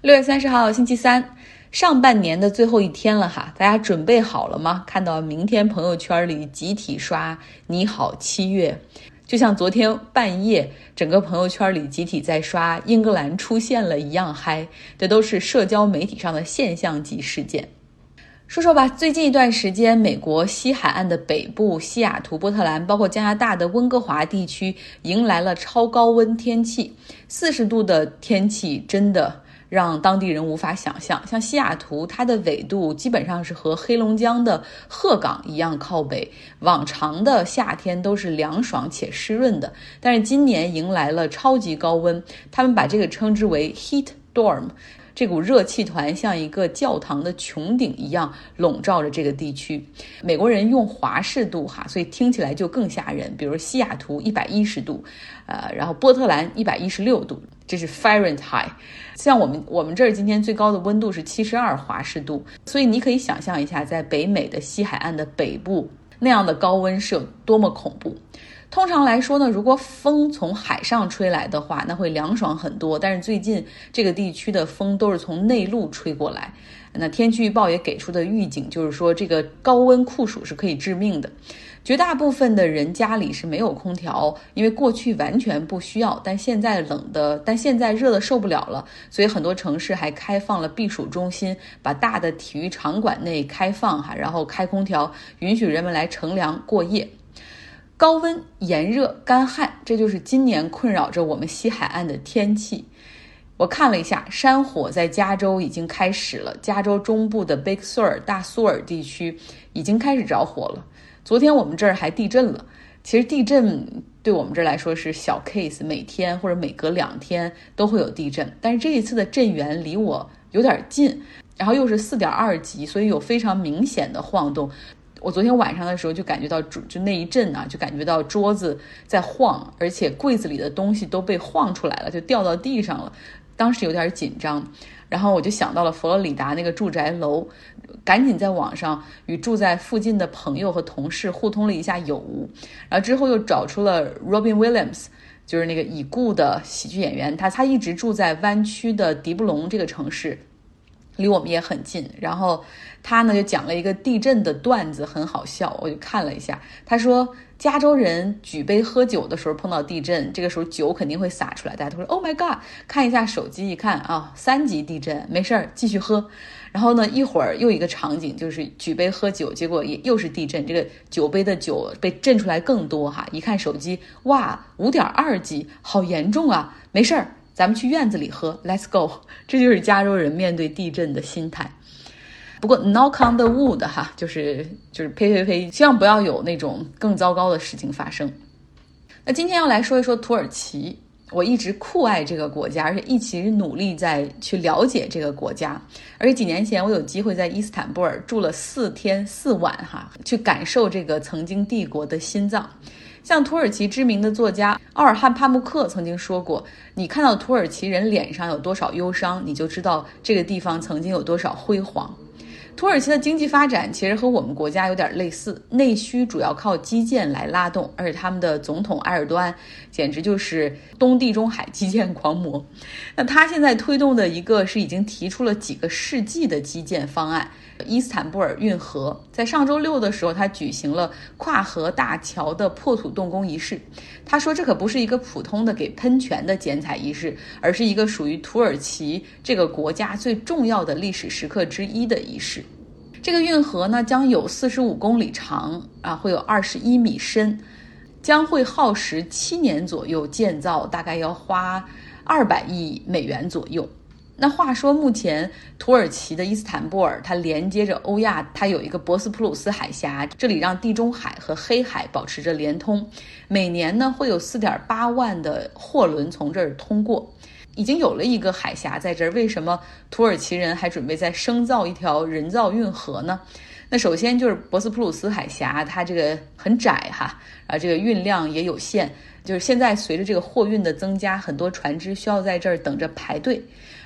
六月三十号，星期三，上半年的最后一天了哈，大家准备好了吗？看到明天朋友圈里集体刷“你好七月”，就像昨天半夜整个朋友圈里集体在刷“英格兰出现了”一样嗨。这都是社交媒体上的现象级事件。说说吧，最近一段时间，美国西海岸的北部、西雅图、波特兰，包括加拿大的温哥华地区，迎来了超高温天气，四十度的天气真的。让当地人无法想象，像西雅图，它的纬度基本上是和黑龙江的鹤岗一样靠北。往常的夏天都是凉爽且湿润的，但是今年迎来了超级高温，他们把这个称之为 heat storm。这股热气团像一个教堂的穹顶一样笼罩着这个地区。美国人用华氏度哈，所以听起来就更吓人。比如西雅图一百一十度，呃，然后波特兰一百一十六度，这是 Fahrenheit。像我们我们这儿今天最高的温度是七十二华氏度，所以你可以想象一下，在北美的西海岸的北部那样的高温是有多么恐怖。通常来说呢，如果风从海上吹来的话，那会凉爽很多。但是最近这个地区的风都是从内陆吹过来，那天气预报也给出的预警就是说，这个高温酷暑是可以致命的。绝大部分的人家里是没有空调，因为过去完全不需要，但现在冷的，但现在热的受不了了，所以很多城市还开放了避暑中心，把大的体育场馆内开放哈，然后开空调，允许人们来乘凉过夜。高温、炎热、干旱，这就是今年困扰着我们西海岸的天气。我看了一下，山火在加州已经开始了，加州中部的 Big Sur 大苏尔地区已经开始着火了。昨天我们这儿还地震了。其实地震对我们这儿来说是小 case，每天或者每隔两天都会有地震。但是这一次的震源离我有点近，然后又是四点二级，所以有非常明显的晃动。我昨天晚上的时候就感觉到，就就那一阵啊，就感觉到桌子在晃，而且柜子里的东西都被晃出来了，就掉到地上了。当时有点紧张，然后我就想到了佛罗里达那个住宅楼，赶紧在网上与住在附近的朋友和同事互通了一下有无，然后之后又找出了 Robin Williams，就是那个已故的喜剧演员，他他一直住在湾区的迪布隆这个城市。离我们也很近，然后他呢就讲了一个地震的段子，很好笑，我就看了一下。他说，加州人举杯喝酒的时候碰到地震，这个时候酒肯定会洒出来，大家都说 “Oh my God”，看一下手机一看啊，三级地震，没事儿，继续喝。然后呢，一会儿又一个场景，就是举杯喝酒，结果也又是地震，这个酒杯的酒被震出来更多哈。一看手机，哇，五点二级，好严重啊，没事儿。咱们去院子里喝，Let's go，这就是加州人面对地震的心态。不过 Knock on the wood，哈，就是就是呸呸呸，希望不要有那种更糟糕的事情发生。那今天要来说一说土耳其，我一直酷爱这个国家，而且一直努力在去了解这个国家。而且几年前我有机会在伊斯坦布尔住了四天四晚，哈，去感受这个曾经帝国的心脏。像土耳其知名的作家奥尔汉·帕慕克曾经说过：“你看到土耳其人脸上有多少忧伤，你就知道这个地方曾经有多少辉煌。”土耳其的经济发展其实和我们国家有点类似，内需主要靠基建来拉动，而且他们的总统埃尔多安简直就是东地中海基建狂魔。那他现在推动的一个是已经提出了几个世纪的基建方案——伊斯坦布尔运河。在上周六的时候，他举行了跨河大桥的破土动工仪式。他说：“这可不是一个普通的给喷泉的剪彩仪式，而是一个属于土耳其这个国家最重要的历史时刻之一的仪式。”这个运河呢，将有四十五公里长啊，会有二十一米深，将会耗时七年左右建造，大概要花二百亿美元左右。那话说，目前土耳其的伊斯坦布尔，它连接着欧亚，它有一个博斯普鲁斯海峡，这里让地中海和黑海保持着连通。每年呢，会有四点八万的货轮从这儿通过。已经有了一个海峡在这儿，为什么土耳其人还准备再生造一条人造运河呢？那首先就是博斯普鲁斯海峡，它这个很窄哈，啊，这个运量也有限，就是现在随着这个货运的增加，很多船只需要在这儿等着排队，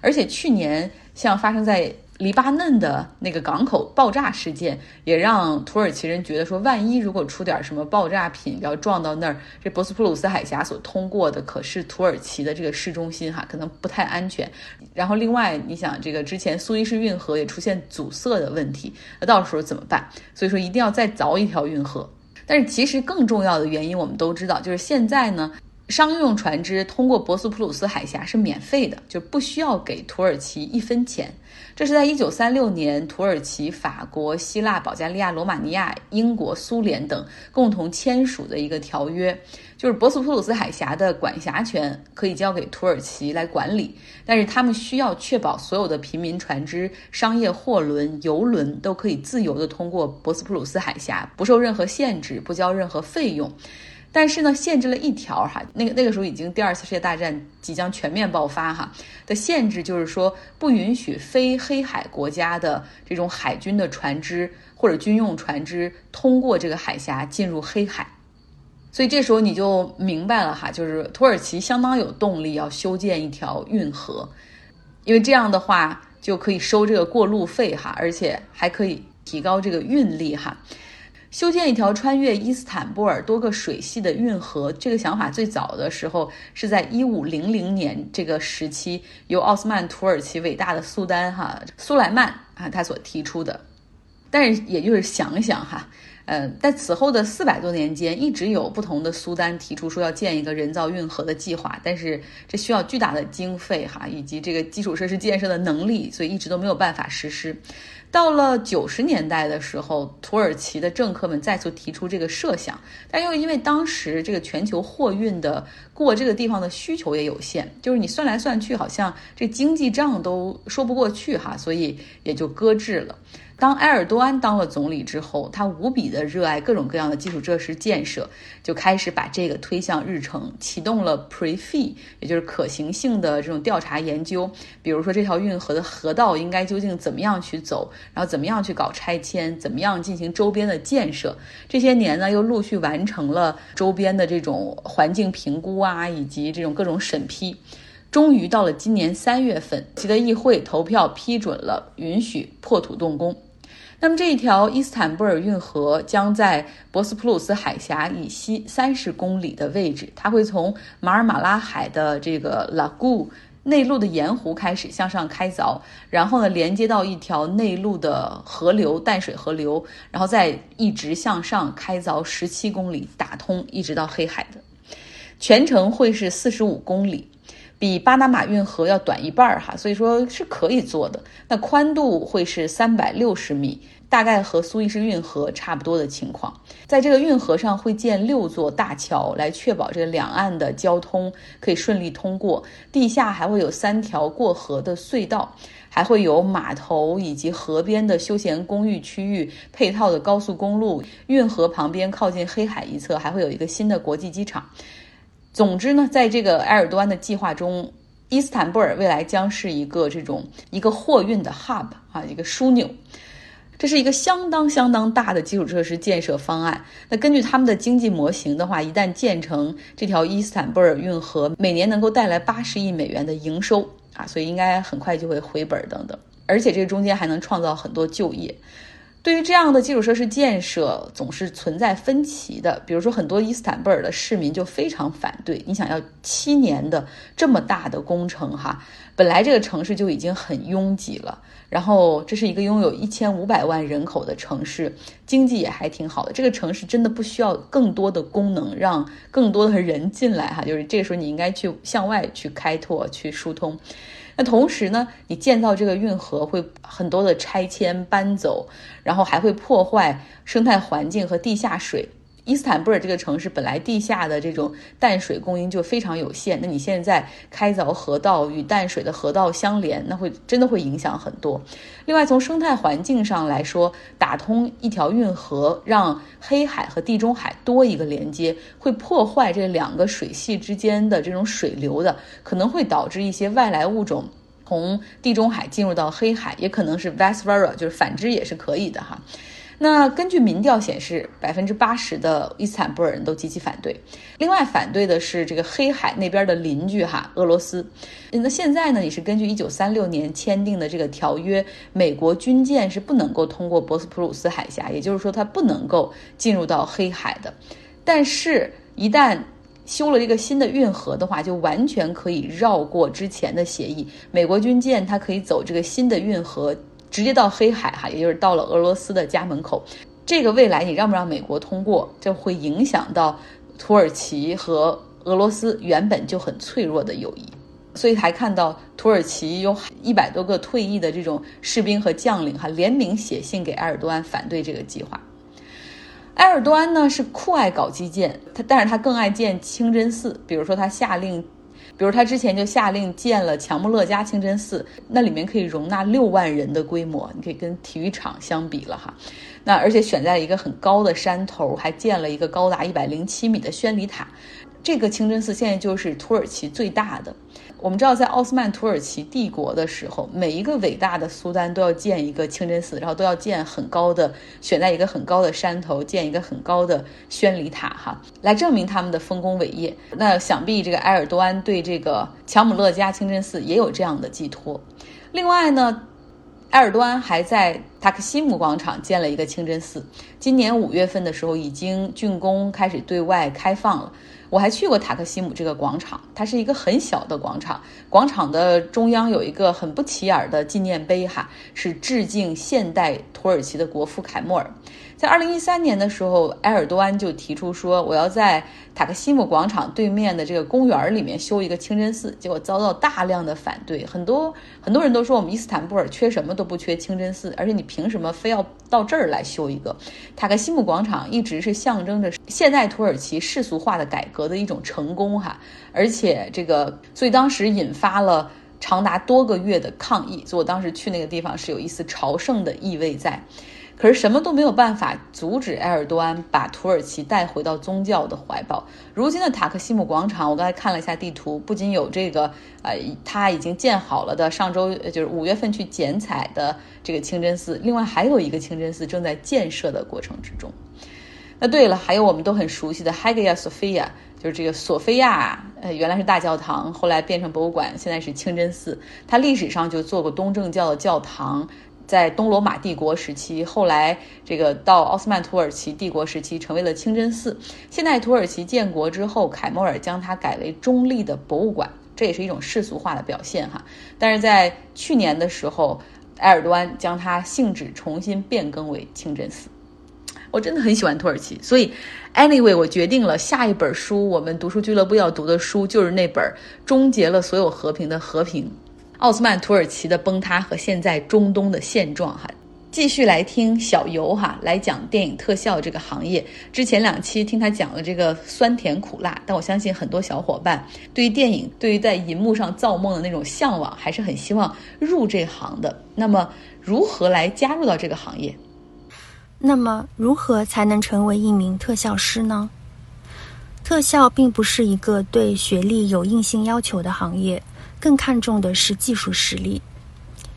而且去年像发生在黎巴嫩的那个港口爆炸事件，也让土耳其人觉得说，万一如果出点什么爆炸品要撞到那儿，这博斯普鲁斯海峡所通过的可是土耳其的这个市中心哈，可能不太安全。然后另外，你想这个之前苏伊士运河也出现阻塞的问题，那到时候怎么办？所以说一定要再凿一条运河。但是其实更重要的原因我们都知道，就是现在呢。商用船只通过博斯普鲁斯海峡是免费的，就不需要给土耳其一分钱。这是在一九三六年，土耳其、法国、希腊、保加利亚、罗马尼亚、英国、苏联等共同签署的一个条约，就是博斯普鲁斯海峡的管辖权可以交给土耳其来管理，但是他们需要确保所有的平民船只、商业货轮、游轮都可以自由地通过博斯普鲁斯海峡，不受任何限制，不交任何费用。但是呢，限制了一条哈，那个那个时候已经第二次世界大战即将全面爆发哈的限制，就是说不允许非黑海国家的这种海军的船只或者军用船只通过这个海峡进入黑海。所以这时候你就明白了哈，就是土耳其相当有动力要修建一条运河，因为这样的话就可以收这个过路费哈，而且还可以提高这个运力哈。修建一条穿越伊斯坦布尔多个水系的运河，这个想法最早的时候是在一五零零年这个时期，由奥斯曼土耳其伟大的苏丹哈苏莱曼啊他所提出的。但是也就是想想哈，呃，在此后的四百多年间，一直有不同的苏丹提出说要建一个人造运河的计划，但是这需要巨大的经费哈以及这个基础设施建设的能力，所以一直都没有办法实施。到了九十年代的时候，土耳其的政客们再次提出这个设想，但又因为当时这个全球货运的过这个地方的需求也有限，就是你算来算去，好像这经济账都说不过去哈，所以也就搁置了。当埃尔多安当了总理之后，他无比的热爱各种各样的基础设施建设，就开始把这个推向日程，启动了 pre-fee，也就是可行性的这种调查研究。比如说这条运河的河道应该究竟怎么样去走，然后怎么样去搞拆迁，怎么样进行周边的建设。这些年呢，又陆续完成了周边的这种环境评估啊，以及这种各种审批。终于到了今年三月份，其的议会投票批准了允许破土动工。那么这一条伊斯坦布尔运河将在博斯普鲁斯海峡以西三十公里的位置，它会从马尔马拉海的这个拉古内陆的盐湖开始向上开凿，然后呢连接到一条内陆的河流淡水河流，然后再一直向上开凿十七公里，打通一直到黑海的，全程会是四十五公里。比巴拿马运河要短一半儿哈，所以说是可以做的。那宽度会是三百六十米，大概和苏伊士运河差不多的情况。在这个运河上会建六座大桥，来确保这个两岸的交通可以顺利通过。地下还会有三条过河的隧道，还会有码头以及河边的休闲公寓区域，配套的高速公路。运河旁边靠近黑海一侧还会有一个新的国际机场。总之呢，在这个埃尔多安的计划中，伊斯坦布尔未来将是一个这种一个货运的 hub 啊，一个枢纽。这是一个相当相当大的基础设施建设方案。那根据他们的经济模型的话，一旦建成，这条伊斯坦布尔运河每年能够带来八十亿美元的营收啊，所以应该很快就会回本等等。而且这中间还能创造很多就业。对于这样的基础设施建设，总是存在分歧的。比如说，很多伊斯坦布尔的市民就非常反对。你想要七年的这么大的工程，哈，本来这个城市就已经很拥挤了，然后这是一个拥有一千五百万人口的城市，经济也还挺好的。这个城市真的不需要更多的功能，让更多的人进来，哈，就是这个时候你应该去向外去开拓、去疏通。那同时呢，你建造这个运河会很多的拆迁搬走，然后还会破坏生态环境和地下水。伊斯坦布尔这个城市本来地下的这种淡水供应就非常有限，那你现在开凿河道与淡水的河道相连，那会真的会影响很多。另外，从生态环境上来说，打通一条运河，让黑海和地中海多一个连接，会破坏这两个水系之间的这种水流的，可能会导致一些外来物种从地中海进入到黑海，也可能是 vice versa，就是反之也是可以的哈。那根据民调显示，百分之八十的伊斯坦布尔人都积极反对。另外，反对的是这个黑海那边的邻居哈，俄罗斯。那现在呢，也是根据一九三六年签订的这个条约，美国军舰是不能够通过博斯普鲁斯海峡，也就是说，它不能够进入到黑海的。但是，一旦修了一个新的运河的话，就完全可以绕过之前的协议。美国军舰它可以走这个新的运河。直接到黑海哈，也就是到了俄罗斯的家门口。这个未来你让不让美国通过，这会影响到土耳其和俄罗斯原本就很脆弱的友谊。所以还看到土耳其有一百多个退役的这种士兵和将领哈联名写信给埃尔多安反对这个计划。埃尔多安呢是酷爱搞基建，他但是他更爱建清真寺，比如说他下令。比如他之前就下令建了强木勒加清真寺，那里面可以容纳六万人的规模，你可以跟体育场相比了哈。那而且选在了一个很高的山头，还建了一个高达一百零七米的宣礼塔。这个清真寺现在就是土耳其最大的。我们知道，在奥斯曼土耳其帝国的时候，每一个伟大的苏丹都要建一个清真寺，然后都要建很高的，选在一个很高的山头建一个很高的宣礼塔，哈，来证明他们的丰功伟业。那想必这个埃尔多安对这个乔姆勒加清真寺也有这样的寄托。另外呢，埃尔多安还在塔克西姆广场建了一个清真寺，今年五月份的时候已经竣工，开始对外开放了。我还去过塔克西姆这个广场，它是一个很小的广场。广场的中央有一个很不起眼的纪念碑，哈，是致敬现代土耳其的国父凯末尔。在二零一三年的时候，埃尔多安就提出说，我要在塔克西姆广场对面的这个公园里面修一个清真寺，结果遭到大量的反对。很多很多人都说，我们伊斯坦布尔缺什么都不缺清真寺，而且你凭什么非要到这儿来修一个？塔克西姆广场一直是象征着现代土耳其世俗化的改革的一种成功，哈，而且这个，所以当时引发了长达多个月的抗议。所以我当时去那个地方是有一丝朝圣的意味在。可是什么都没有办法阻止埃尔多安把土耳其带回到宗教的怀抱。如今的塔克西姆广场，我刚才看了一下地图，不仅有这个，呃，它已经建好了的，上周就是五月份去剪彩的这个清真寺，另外还有一个清真寺正在建设的过程之中。那对了，还有我们都很熟悉的 Hagia Sophia，就是这个索菲亚，呃，原来是大教堂，后来变成博物馆，现在是清真寺。它历史上就做过东正教的教堂。在东罗马帝国时期，后来这个到奥斯曼土耳其帝国时期，成为了清真寺。现在土耳其建国之后，凯末尔将它改为中立的博物馆，这也是一种世俗化的表现哈。但是在去年的时候，埃尔多安将它性质重新变更为清真寺。我真的很喜欢土耳其，所以 anyway，我决定了下一本书，我们读书俱乐部要读的书就是那本《终结了所有和平的和平》。奥斯曼土耳其的崩塌和现在中东的现状，哈，继续来听小游哈来讲电影特效这个行业。之前两期听他讲了这个酸甜苦辣，但我相信很多小伙伴对于电影，对于在银幕上造梦的那种向往，还是很希望入这行的。那么，如何来加入到这个行业？那么，如何才能成为一名特效师呢？特效并不是一个对学历有硬性要求的行业。更看重的是技术实力。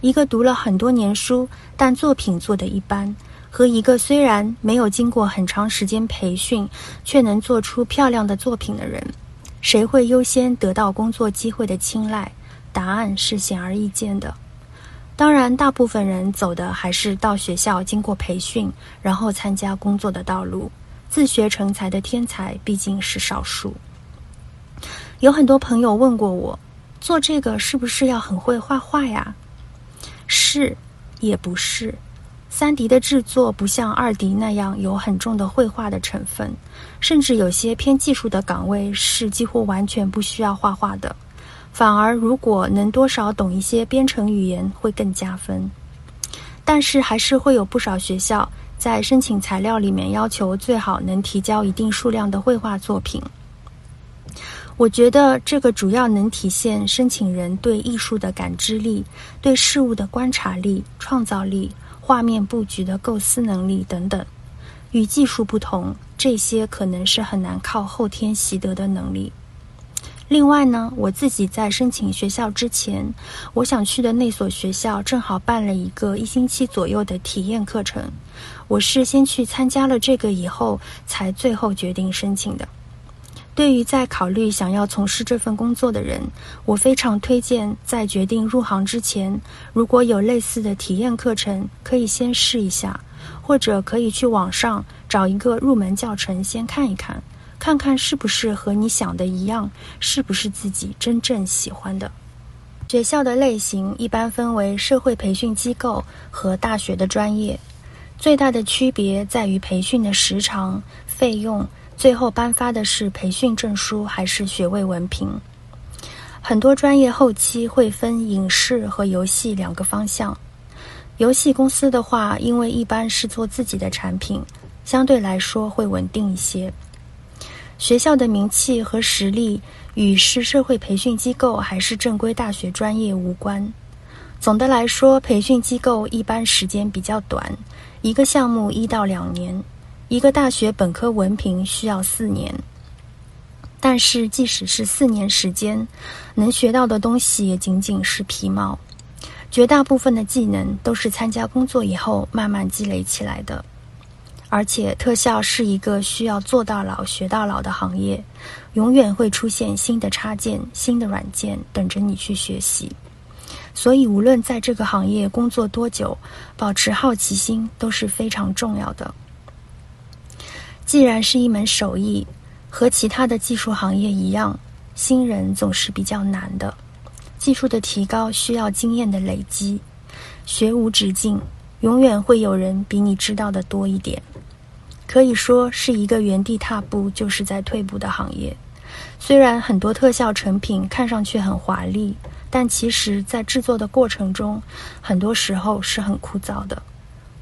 一个读了很多年书，但作品做得一般，和一个虽然没有经过很长时间培训，却能做出漂亮的作品的人，谁会优先得到工作机会的青睐？答案是显而易见的。当然，大部分人走的还是到学校经过培训，然后参加工作的道路。自学成才的天才毕竟是少数。有很多朋友问过我。做这个是不是要很会画画呀？是，也不是。三 D 的制作不像二 D 那样有很重的绘画的成分，甚至有些偏技术的岗位是几乎完全不需要画画的。反而，如果能多少懂一些编程语言，会更加分。但是，还是会有不少学校在申请材料里面要求最好能提交一定数量的绘画作品。我觉得这个主要能体现申请人对艺术的感知力、对事物的观察力、创造力、画面布局的构思能力等等。与技术不同，这些可能是很难靠后天习得的能力。另外呢，我自己在申请学校之前，我想去的那所学校正好办了一个一星期左右的体验课程。我是先去参加了这个以后，才最后决定申请的。对于在考虑想要从事这份工作的人，我非常推荐在决定入行之前，如果有类似的体验课程，可以先试一下，或者可以去网上找一个入门教程先看一看。看看是不是和你想的一样，是不是自己真正喜欢的。学校的类型一般分为社会培训机构和大学的专业，最大的区别在于培训的时长、费用，最后颁发的是培训证书还是学位文凭。很多专业后期会分影视和游戏两个方向。游戏公司的话，因为一般是做自己的产品，相对来说会稳定一些。学校的名气和实力与是社会培训机构还是正规大学专业无关。总的来说，培训机构一般时间比较短，一个项目一到两年；一个大学本科文凭需要四年。但是，即使是四年时间，能学到的东西也仅仅是皮毛，绝大部分的技能都是参加工作以后慢慢积累起来的。而且，特效是一个需要做到老学到老的行业，永远会出现新的插件、新的软件等着你去学习。所以，无论在这个行业工作多久，保持好奇心都是非常重要的。既然是一门手艺，和其他的技术行业一样，新人总是比较难的。技术的提高需要经验的累积，学无止境，永远会有人比你知道的多一点。可以说是一个原地踏步就是在退步的行业。虽然很多特效成品看上去很华丽，但其实在制作的过程中，很多时候是很枯燥的。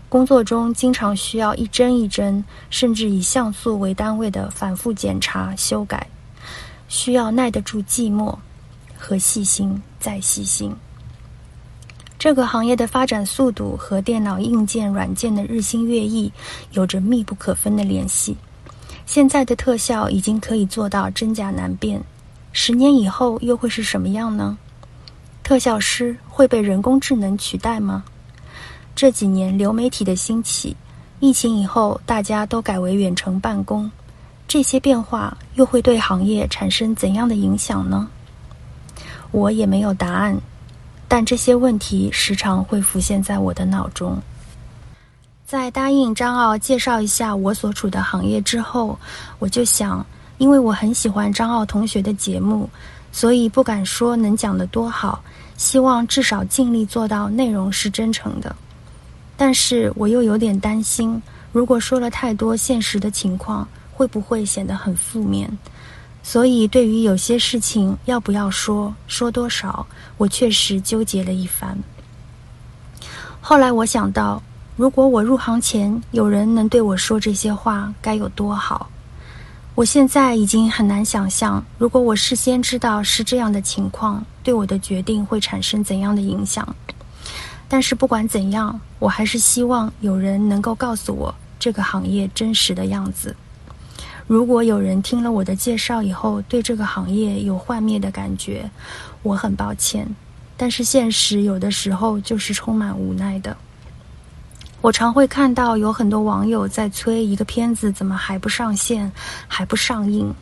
工作中经常需要一帧一帧，甚至以像素为单位的反复检查修改，需要耐得住寂寞和细心再细心。这个行业的发展速度和电脑硬件、软件的日新月异有着密不可分的联系。现在的特效已经可以做到真假难辨，十年以后又会是什么样呢？特效师会被人工智能取代吗？这几年流媒体的兴起，疫情以后大家都改为远程办公，这些变化又会对行业产生怎样的影响呢？我也没有答案。但这些问题时常会浮现在我的脑中。在答应张傲介绍一下我所处的行业之后，我就想，因为我很喜欢张傲同学的节目，所以不敢说能讲得多好，希望至少尽力做到内容是真诚的。但是我又有点担心，如果说了太多现实的情况，会不会显得很负面？所以，对于有些事情要不要说，说多少，我确实纠结了一番。后来我想到，如果我入行前有人能对我说这些话，该有多好！我现在已经很难想象，如果我事先知道是这样的情况，对我的决定会产生怎样的影响。但是不管怎样，我还是希望有人能够告诉我这个行业真实的样子。如果有人听了我的介绍以后对这个行业有幻灭的感觉，我很抱歉。但是现实有的时候就是充满无奈的。我常会看到有很多网友在催一个片子怎么还不上线，还不上映。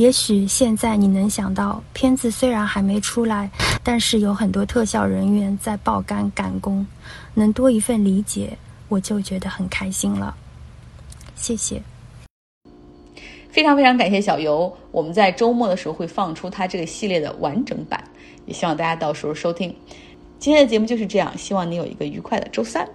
也许现在你能想到，片子虽然还没出来，但是有很多特效人员在爆肝赶工，能多一份理解，我就觉得很开心了。谢谢。非常非常感谢小游，我们在周末的时候会放出他这个系列的完整版，也希望大家到时候收听。今天的节目就是这样，希望你有一个愉快的周三。